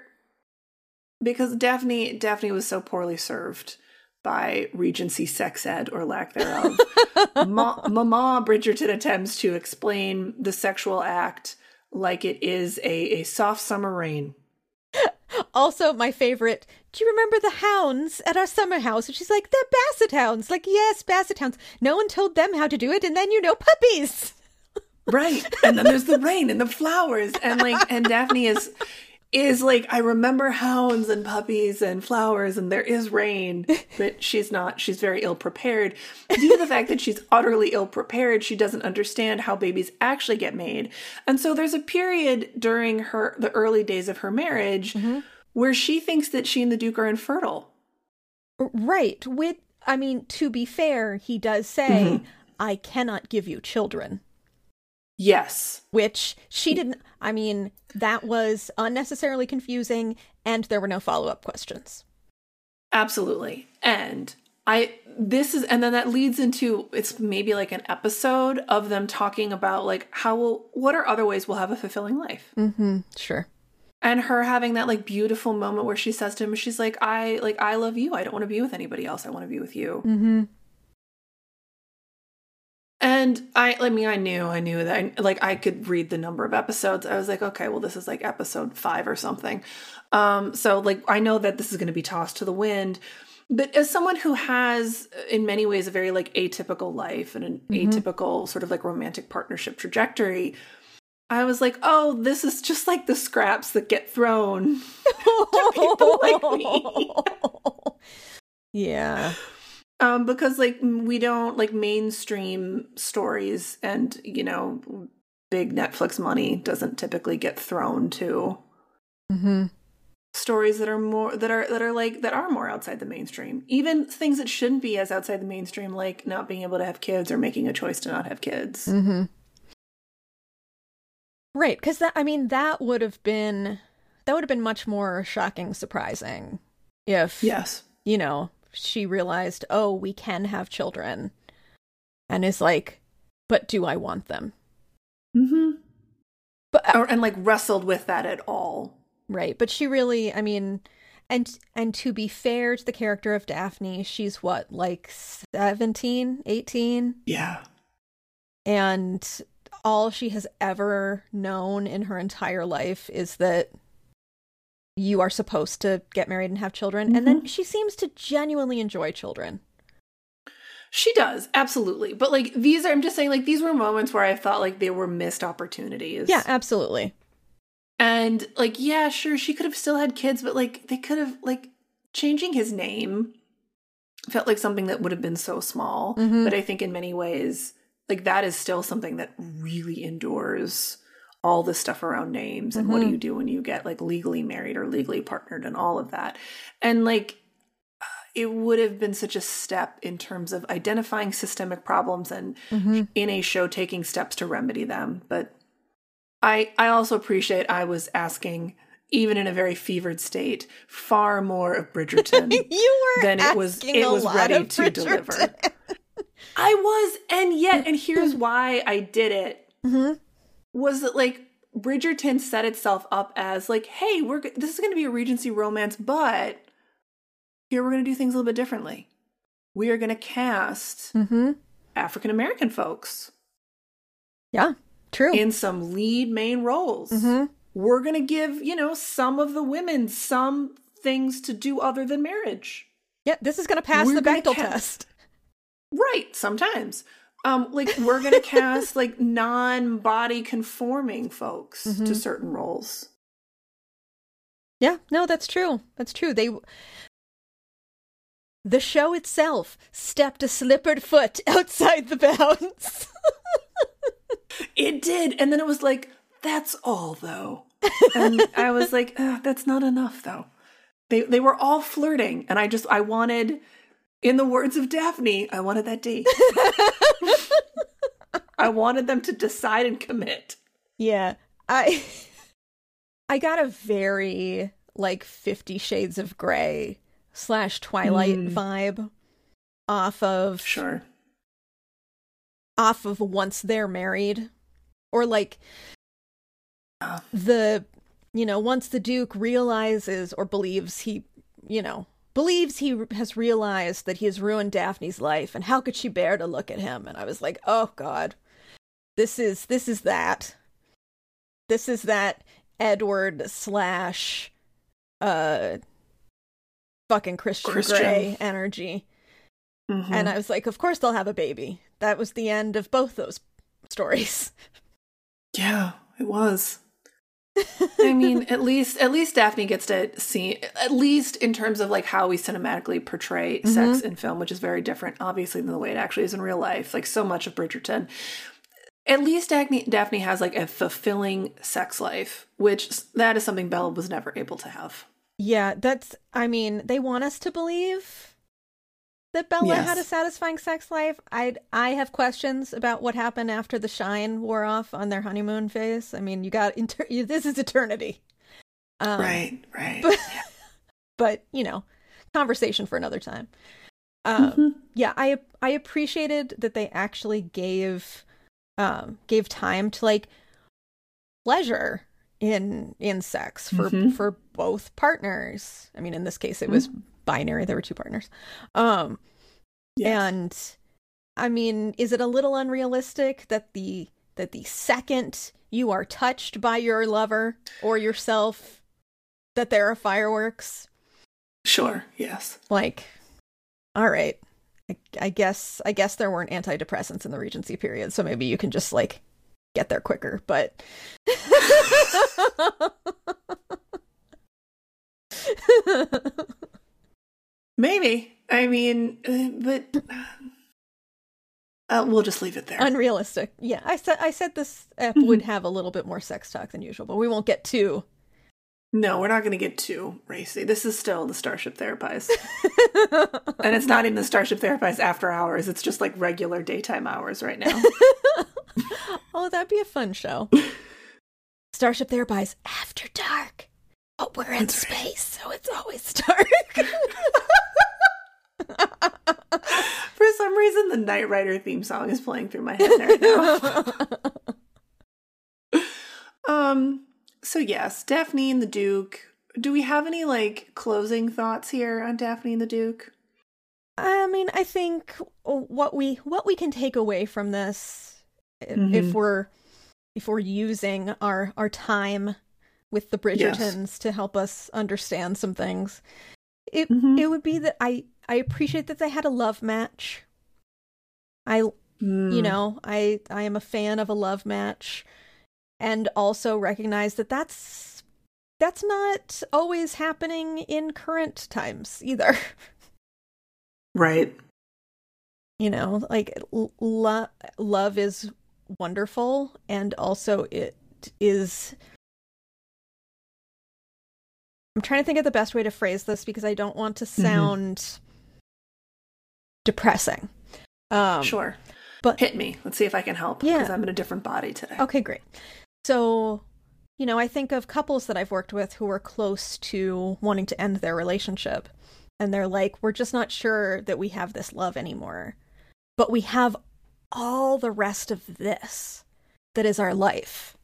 because daphne daphne was so poorly served by regency sex ed or lack thereof. Ma- mama bridgerton attempts to explain the sexual act like it is a, a soft summer rain Also, my favorite. Do you remember the hounds at our summer house? And she's like, they're basset hounds. Like, yes, basset hounds. No one told them how to do it, and then you know puppies. right and then there's the rain and the flowers and like and daphne is is like i remember hounds and puppies and flowers and there is rain but she's not she's very ill prepared due to the fact that she's utterly ill prepared she doesn't understand how babies actually get made and so there's a period during her the early days of her marriage mm-hmm. Where she thinks that she and the duke are infertile Right. With, I mean, to be fair, he does say, I cannot give you children. yes which she didn't i mean that was unnecessarily confusing and there were no follow-up questions Absolutely. And I this is and then that leads into it's maybe like an episode of them talking about like how will what are other ways we'll have a fulfilling life. mm-hmm sure And her having that like beautiful moment where she says to him she's like I like I love you. I don't want to be with anybody else. I want to be with you. mm-hmm And I I mean I knew I knew that I, like I could read the number of episodes. I was like okay, well this is like episode 5 or something. Um so like I know that this is going to be tossed to the wind. But as someone who has in many ways a very like atypical life and an atypical sort of like romantic partnership trajectory, I was like, "Oh, this is just like the scraps that get thrown. To people like me." yeah. Um because like we don't like mainstream stories and you know big netflix money doesn't typically get thrown to mm-hmm. stories that are more that are that are like that are more outside the mainstream. Even things that shouldn't be as outside the mainstream like not being able to have kids or making a choice to not have kids. Mm-hmm right because that i mean that would have been that would have been much more shocking surprising if yes you know she realized oh we can have children and is like but do i want them mm-hmm. but or, and like wrestled with that at all Right, but she really, I mean, and and to be fair to the character of Daphne, she's what, like 17, 18? yeah And all she has ever known in her entire life is that you are supposed to get married and have children. And then she seems to genuinely enjoy children. She does, absolutely. But like these are I'm just saying like these were moments where I thought like they were missed opportunities. Yeah, absolutely. And like, yeah, sure, she could have still had kids, but like they could have like changing his name felt like something that would have been so small. Mhm. But I think in many ways, like that is still something that really endures all the stuff around names and what do you do when you get like legally married or legally partnered and all of that. And like it would have been such a step in terms of identifying systemic problems and Mhm. in a show taking steps to remedy them. But I I also appreciate I was asking, even in a very fevered state, far more of Bridgerton you were than it was it was ready to deliver. I was, and yet, and here's why I did it Mhm. was that like Bridgerton set itself up as like, hey, we're this is going to be a Regency romance, but here we're going to do things a little bit differently. We are going to cast Mhm. African American folks Yeah, true. in some lead main roles. Mhm. We're going to give, you know, some of the women some things to do other than marriage. Yeah, this is going to pass We're the gonna ca- test. Right, sometimes. Um, like we're gonna cast like non-body conforming folks to Mhm. certain roles. Yeah, no, that's true. That's true. They the show itself stepped a slippered foot outside the bounds. It did, and then it was like, that's all though. And I was like, that's not enough though. They they were all flirting, and I just I wanted, in the words of Daphne, I wanted that date. I wanted them to decide and commit. yeah, I I got a very like 50 shades of Grey slash twilight Mm. vibe off of Sure. off of once they're married or like the you know once the duke realizes or believes he you know believes he has realized that he has ruined daphne's life and how could she bear to look at him and i was like oh god this is this is that this is that edward slash uh fucking christian, Christian. Grey energy Mhm. and I was like, of course they'll have a baby. That was the end of both those stories. Yeah, it was. I mean, at least at least Daphne gets to see at least in terms of like how we cinematically portray mm-hmm. sex in film, which is very different, obviously, than the way it actually is in real life. Like so much of Bridgerton. At least Daphne, Daphne has like a fulfilling sex life, which that is something Bella was never able to have. Yeah, that's, I mean, they want us to believe that Bella had a satisfying sex life. I I have questions about what happened after the shine wore off on their honeymoon phase. I mean, you got, inter- you, this is eternity. Um, right, right. But, but, you know, conversation for another time. Um, Mhm. yeah i i appreciated that they actually gave um gave time to like pleasure in in sex for Mhm. for both partners i mean in this case it was binary there were two partners um Yes. and i mean is it a little unrealistic that the that the second you are touched by your lover or yourself that there are fireworks sure, yes. like all right I, I guess i guess there weren't antidepressants in the regency period so maybe you can just like get there quicker but Maybe. I mean, uh, but uh, we'll just leave it there. unrealistic yeah i said i said this ep Mm-hmm. would have a little bit more sex talk than usual but we won't get too No, we're not going to get too racy. This is still the Starship Therapise. and it's not even the Starship Therapise after hours. It's just like regular daytime hours right now. oh that'd be a fun show starship therapise after dark but we're in That's right. space so it's always dark For some reason, the Knight Rider theme song is playing through my head right now. um. So yes, Daphne and the Duke. Do we have any like closing thoughts here on Daphne and the Duke? I mean, I think what we what we can take away from this, i- if we're if we're using our our time with the Bridgertons to help us understand some things, it Mhm. it would be that I I appreciate that they had a love match. I you Mm. know I I am a fan of a love match. and also recognize that that's that's not always happening in current times either. Right. You know, like lo- love is wonderful and also it is I'm trying to think of the best way to phrase this because I don't want to Mm-hmm. sound mm-hmm. Depressing. Um, sure. But hit me. Let's see if I can help. Yeah. Because I'm in a different body today. Okay, great. So, you know, I think of couples that I've worked with who are close to wanting to end their relationship. And they're like, we're just not sure that we have this love anymore. But we have all the rest of this that is our life.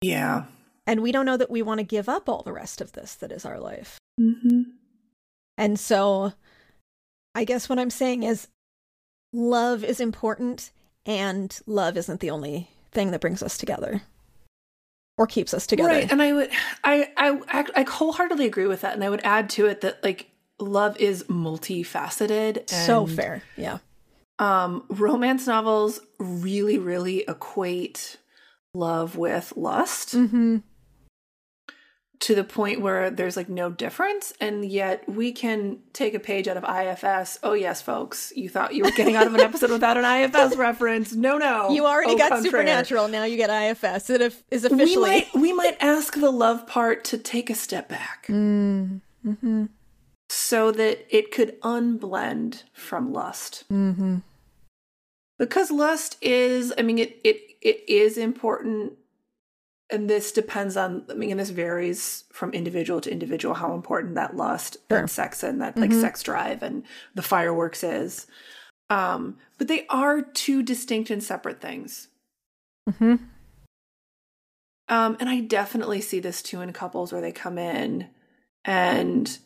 Yeah. And we don't know that we want to give up all the rest of this that is our life. Mm-hmm. And so I guess what I'm saying is love is important and love isn't the only thing that brings us together or keeps us together. Right. And I would I I I wholeheartedly agree with that and I would add to it that like love is multifaceted and so fair. Yeah. Um romance novels really really equate love with lust. Mm-hmm. To the point where there's like no difference, and yet we can take a page out of IFS. Oh yes, folks, you thought you were getting out of an episode without an IFS reference. No, no, You already Au got contraire. Supernatural. Now you get IFS. It is officially. We might we might ask the love part to take a step back, Mm, mm-hmm. so that it could unblend from lust. Mm-hmm. Because lust is, I mean, it it it is important and this depends on i mean and this varies from individual to individual how important that lust Sure. and sex and that like Mhm. sex drive and the fireworks is um but they are two distinct and separate things Mm-hmm. um and i definitely see this too in couples where they come in and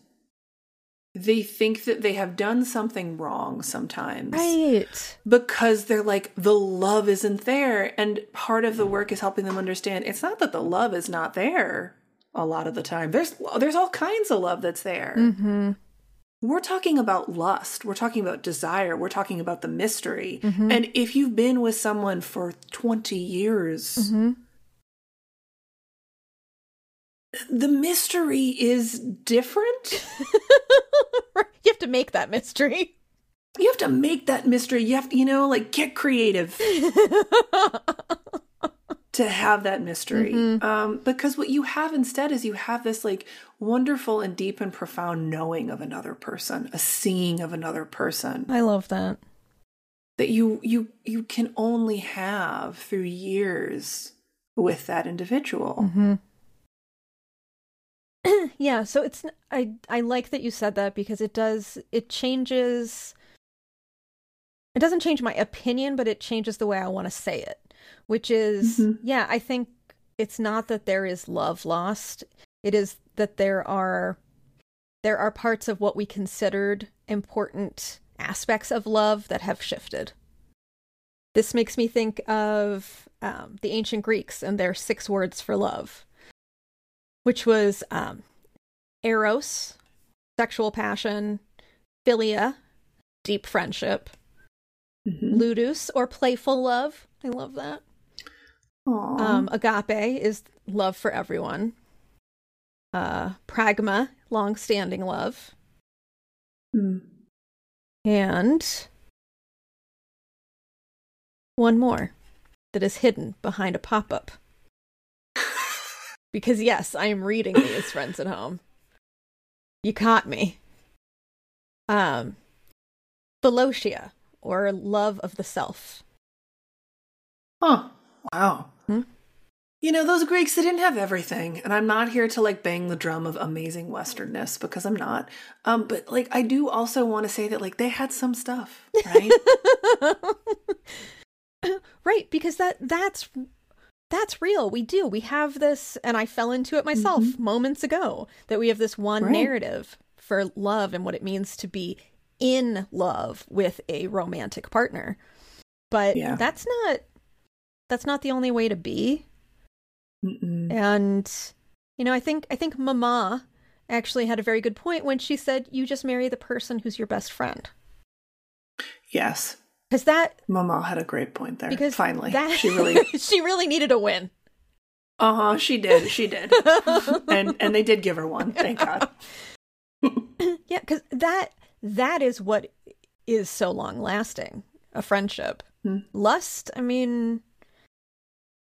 they think that they have done something wrong sometimes Right. because they're like the love isn't there and part of the work is helping them understand it's not that the love is not there a lot of the time there's there's all kinds of love that's there Mm-hmm. we're talking about lust we're talking about desire we're talking about the mystery Mhm. and if you've been with someone for 20 years Mm-hmm. The mystery is different you have to make that mystery. you have to make that mystery you have to you know like get creative to have that mystery Mhm. um because what you have instead is you have this like wonderful and deep and profound knowing of another person a seeing of another person I love that. that you you you can only have through years with that individual Mm-hmm. yeah, so it's I I like that you said that because it does it changes it doesn't change my opinion, but it changes the way I want to say it, which is Mhm. yeah, I think it's not that there is love lost. It is that there are there are parts of what we considered important aspects of love that have shifted. This makes me think of um, the ancient Greeks and their six words for love, which was um, eros, sexual passion, philia, deep friendship, Mhm. ludus, or playful love. I love that. Um, agape is love for everyone. Uh, pragma, long-standing love, Mm. and one more that is hidden behind a pop-up. Because yes, I am reading these friends at home. You caught me. Um, Philotia, or love of the self. Huh. Wow. Hmm? You know, those Greeks, they didn't have everything. And I'm not here to like bang the drum of amazing Westernness because I'm not. Um, but like I do also want to say that like they had some stuff, right? right, because that that's that's real. We do. We have this and I fell into it myself mm-hmm. moments ago that we have this one Right. narrative for love and what it means to be in love with a romantic partner. But Yeah. that's not that's not the only way to be. Mm-mm. And you know, I think I think Mama actually had a very good point when she said you just marry the person who's your best friend. Yes. Because that Mama had a great point there. because finally, that, she really, she really needed a win. uh huh, she did, she did, and and they did give her one. Thank God. Yeah, because that that is what is so long lasting a friendship. Hmm. Lust, I mean,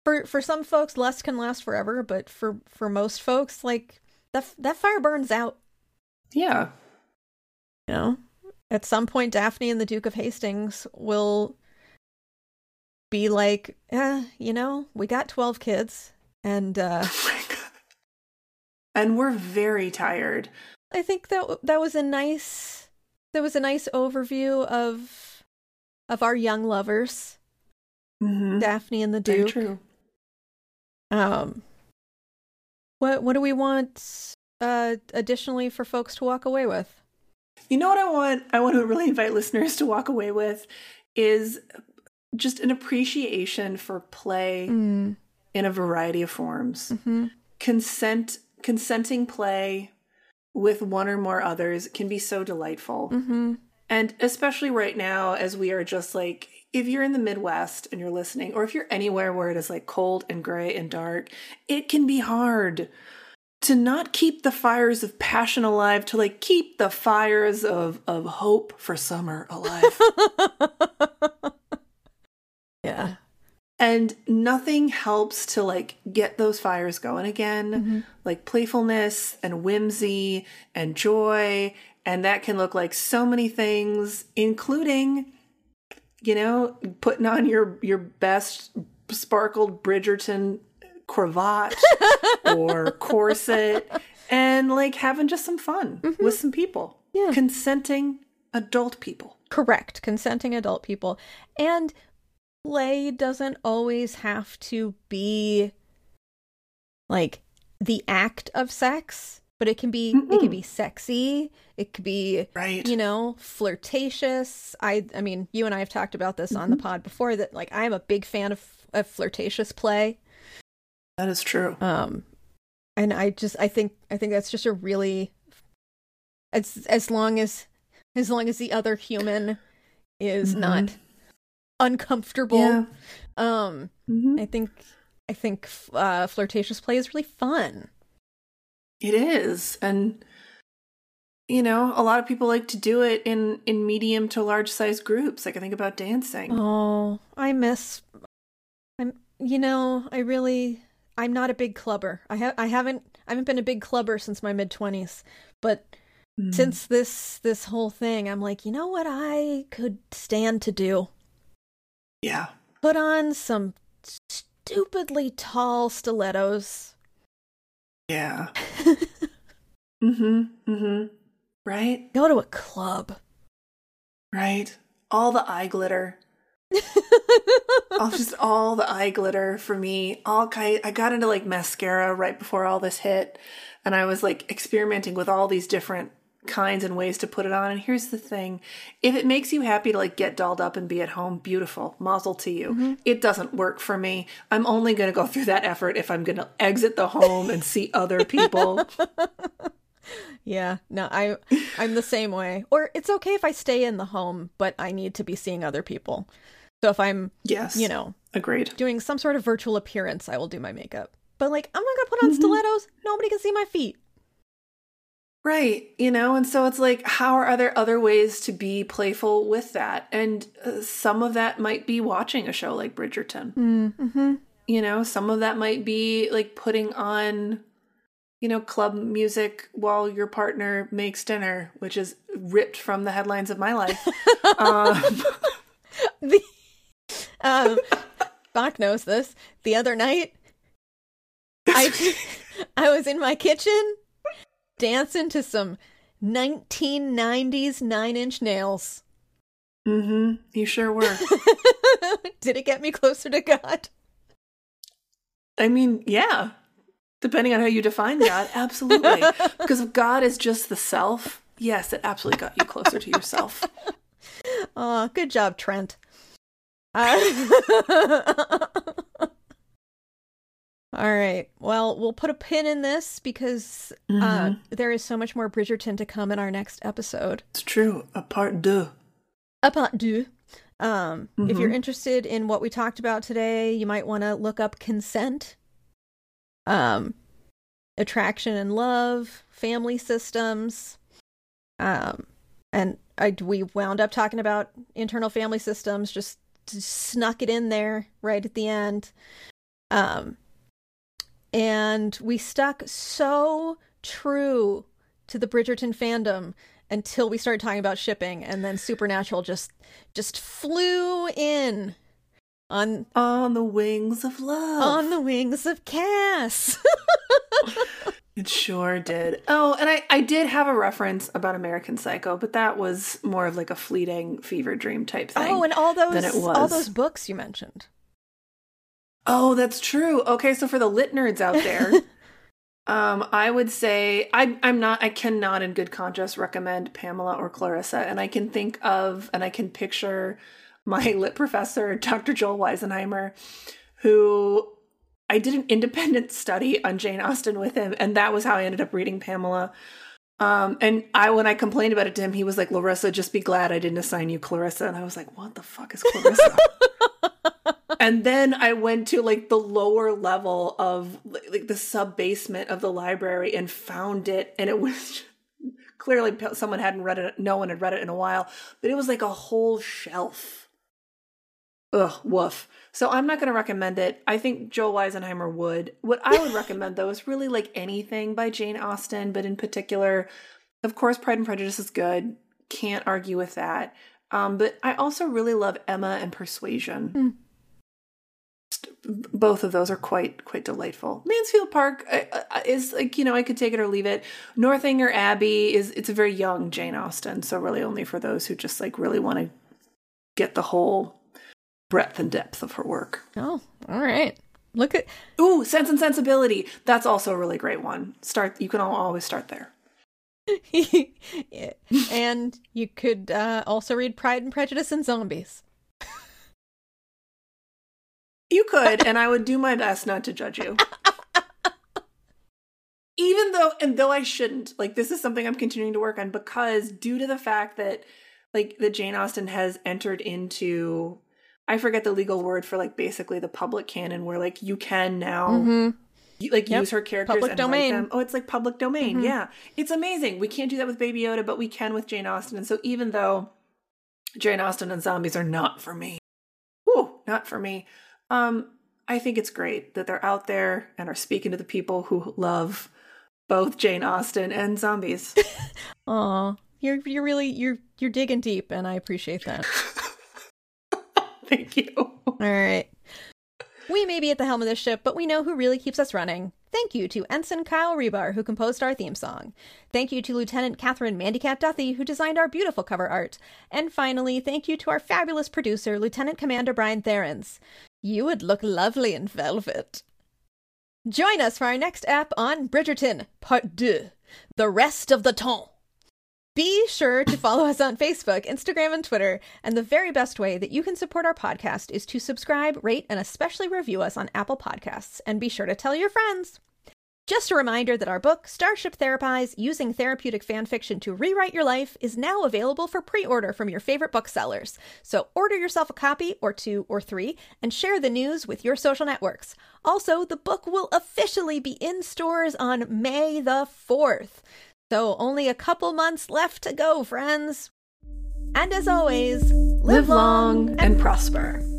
for for some folks, lust can last forever, but for for most folks, like that that fire burns out. Yeah, You know, at some point, Daphne and the Duke of Hastings will be like, eh, you know, we got twelve kids, and uh, and we're very tired. I think that that was a nice that was a nice overview of of our young lovers, Mm-hmm. Daphne and the Very Duke. true. Um, what what do we want uh additionally for folks to walk away with? You know what I want? I want to really invite listeners to walk away with is just an appreciation for play Mm, in a variety of forms. hmm Consent, consenting play with one or more others can be so delightful. hmm And especially right now, as we are just like, if you're in the Midwest and you're listening, or if you're anywhere where it is like cold and gray and dark, it can be hard to not keep the fires of passion alive, to like keep the fires of, of hope for summer alive. yeah. and nothing helps to like get those fires going again, Mhm. like playfulness and whimsy and joy. And that can look like so many things, including, you know, putting on your your best sparkled Bridgerton cravat or corset and like having just some fun mm-hmm. with some people. Yeah. Consenting adult people. Correct. Consenting adult people. And play doesn't always have to be like the act of sex, but it can be it can be sexy. It could be Right. you know, flirtatious. I I mean, you and I have talked about this on the mm-hmm. pod before that like I am a big fan of of flirtatious play. That is true. Um and I just I think I think that's just a really as as long as as long as the other human is Mhm. not uncomfortable. Yeah. Um Mhm. I think I think uh flirtatious play is really fun. It is. And you know, a lot of people like to do it in in medium to large size groups. Like I think about dancing. Oh, I miss I'm you know, I really I'm not a big clubber. I have I haven't I haven't been a big clubber since my mid 20s. But Mm. since this this whole thing, I'm like, you know what I could stand to do? yeah. Put on some stupidly tall stilettos. Yeah. Mhm. Mhm. Right? Go to a club. Right. All the eye glitter. all just all the eye glitter for me. All kind I got into like mascara right before all this hit and I was like experimenting with all these different kinds and ways to put it on and here's the thing. If it makes you happy to like get dolled up and be at home beautiful. Mazel to you. Mm-hmm. It doesn't work for me. I'm only going to go through that effort if i'm going to exit the home and see other people. Yeah, no, I I'm the same way. Or it's okay if I stay in the home, but I need to be seeing other people. So if I'm, yes you know, agreed doing some sort of virtual appearance, I will do my makeup. But like, I'm not gonna put on stilettos. Nobody can see my feet. Right. You know, and so it's like, how are there other ways to be playful with that? And uh, some of that might be watching a show like Bridgerton. Mm-hmm. You know, some of that might be like putting on, you know, club music while your partner makes dinner, which is ripped from the headlines of my life. um, The um, Spock knows this. The other night, I I was in my kitchen dancing to some 1990s Nine Inch Nails. Mm-hmm. you sure were. Did it get me closer to God? I mean, yeah. Depending on how you define God, absolutely. because if God is just the self, yes, it absolutely got you closer to yourself. Oh, good job, Trent. Uh, all right. Well, we'll put a pin in this because uh, Mhm. there is so much more Bridgerton to come in our next episode. It's true. A part deux. A part deux. Um, If you're interested in what we talked about today, you might want to look up consent, um, attraction and love, family systems, um, and I we wound up talking about internal family systems. Just snuck it in there right at the end. Um, and we stuck so true to the Bridgerton fandom until we started talking about shipping and then supernatural just just flew in on on the wings of love on the wings of Cas it sure did oh and i i did have a reference about american psycho but that was more of like a fleeting fever dream type thing oh and all those than it was. all those books you mentioned oh that's true okay so for the lit nerds out there Um, I would say I, I'm not. I cannot, in good conscience, recommend Pamela or Clarissa, and I can think of and I can picture my lit professor, Dr. Joel Weisenheimer, who I did an independent study on Jane Austen with him, and that was how I ended up reading Pamela. Um, and I, when I complained about it to him, he was like, "Larisa, just be glad I didn't assign you Clarissa." And I was like, "What the fuck is Clarissa?" and then I went to like the lower level of like the sub basement of the library and found it, and it was clearly someone hadn't read it. No one had read it in a while, but it was like a whole shelf. Ugh, woof. So I'm not going to recommend it. I think Joel Weisenheimer would. What I would recommend though is really like anything by Jane Austen, but in particular, of course, Pride and Prejudice is good. Can't argue with that. Um, but I also really love Emma and Persuasion. Mm both of those are quite quite delightful. Mansfield Park is like you know I could take it or leave it. Northanger Abbey is it's a very young Jane Austen, so really only for those who just like really want to get the whole breadth and depth of her work. Oh, all right. Look at ooh, Sense and Sensibility. That's also a really great one. Start. You can always start there. and you could uh, also read Pride and Prejudice and Zombies. You could, and I would do my best not to judge you. Even though, and though I shouldn't, like, this is something I'm continuing to work on because due to the fact that, like, that Jane Austen has entered into, I forget the legal word for, like, basically the public canon where, like, you can now. Mm-hmm. You, like yep. use her characters public and domain. Write them. Oh, it's like public domain. Mm-hmm. Yeah, it's amazing. We can't do that with Baby Yoda, but we can with Jane Austen. And so even though Jane Austen and zombies are not for me, whoo, not for me. Um, I think it's great that they're out there and are speaking to the people who love both Jane Austen and zombies. Aw, you're you're really you're you're digging deep, and I appreciate that. Thank you. All right. We may be at the helm of this ship, but we know who really keeps us running. Thank you to Ensign Kyle Rebar, who composed our theme song. Thank you to Lieutenant Catherine Mandycat Duthie, who designed our beautiful cover art. And finally, thank you to our fabulous producer, Lieutenant Commander Brian Therens. You would look lovely in velvet. Join us for our next app on Bridgerton, Part 2 The Rest of the Temps. Be sure to follow us on Facebook, Instagram, and Twitter. And the very best way that you can support our podcast is to subscribe, rate, and especially review us on Apple Podcasts. And be sure to tell your friends. Just a reminder that our book, Starship Therapise Using Therapeutic Fan Fiction to Rewrite Your Life, is now available for pre order from your favorite booksellers. So order yourself a copy, or two, or three, and share the news with your social networks. Also, the book will officially be in stores on May the 4th. So, only a couple months left to go, friends. And as always, live, live long, and, and prosper. prosper.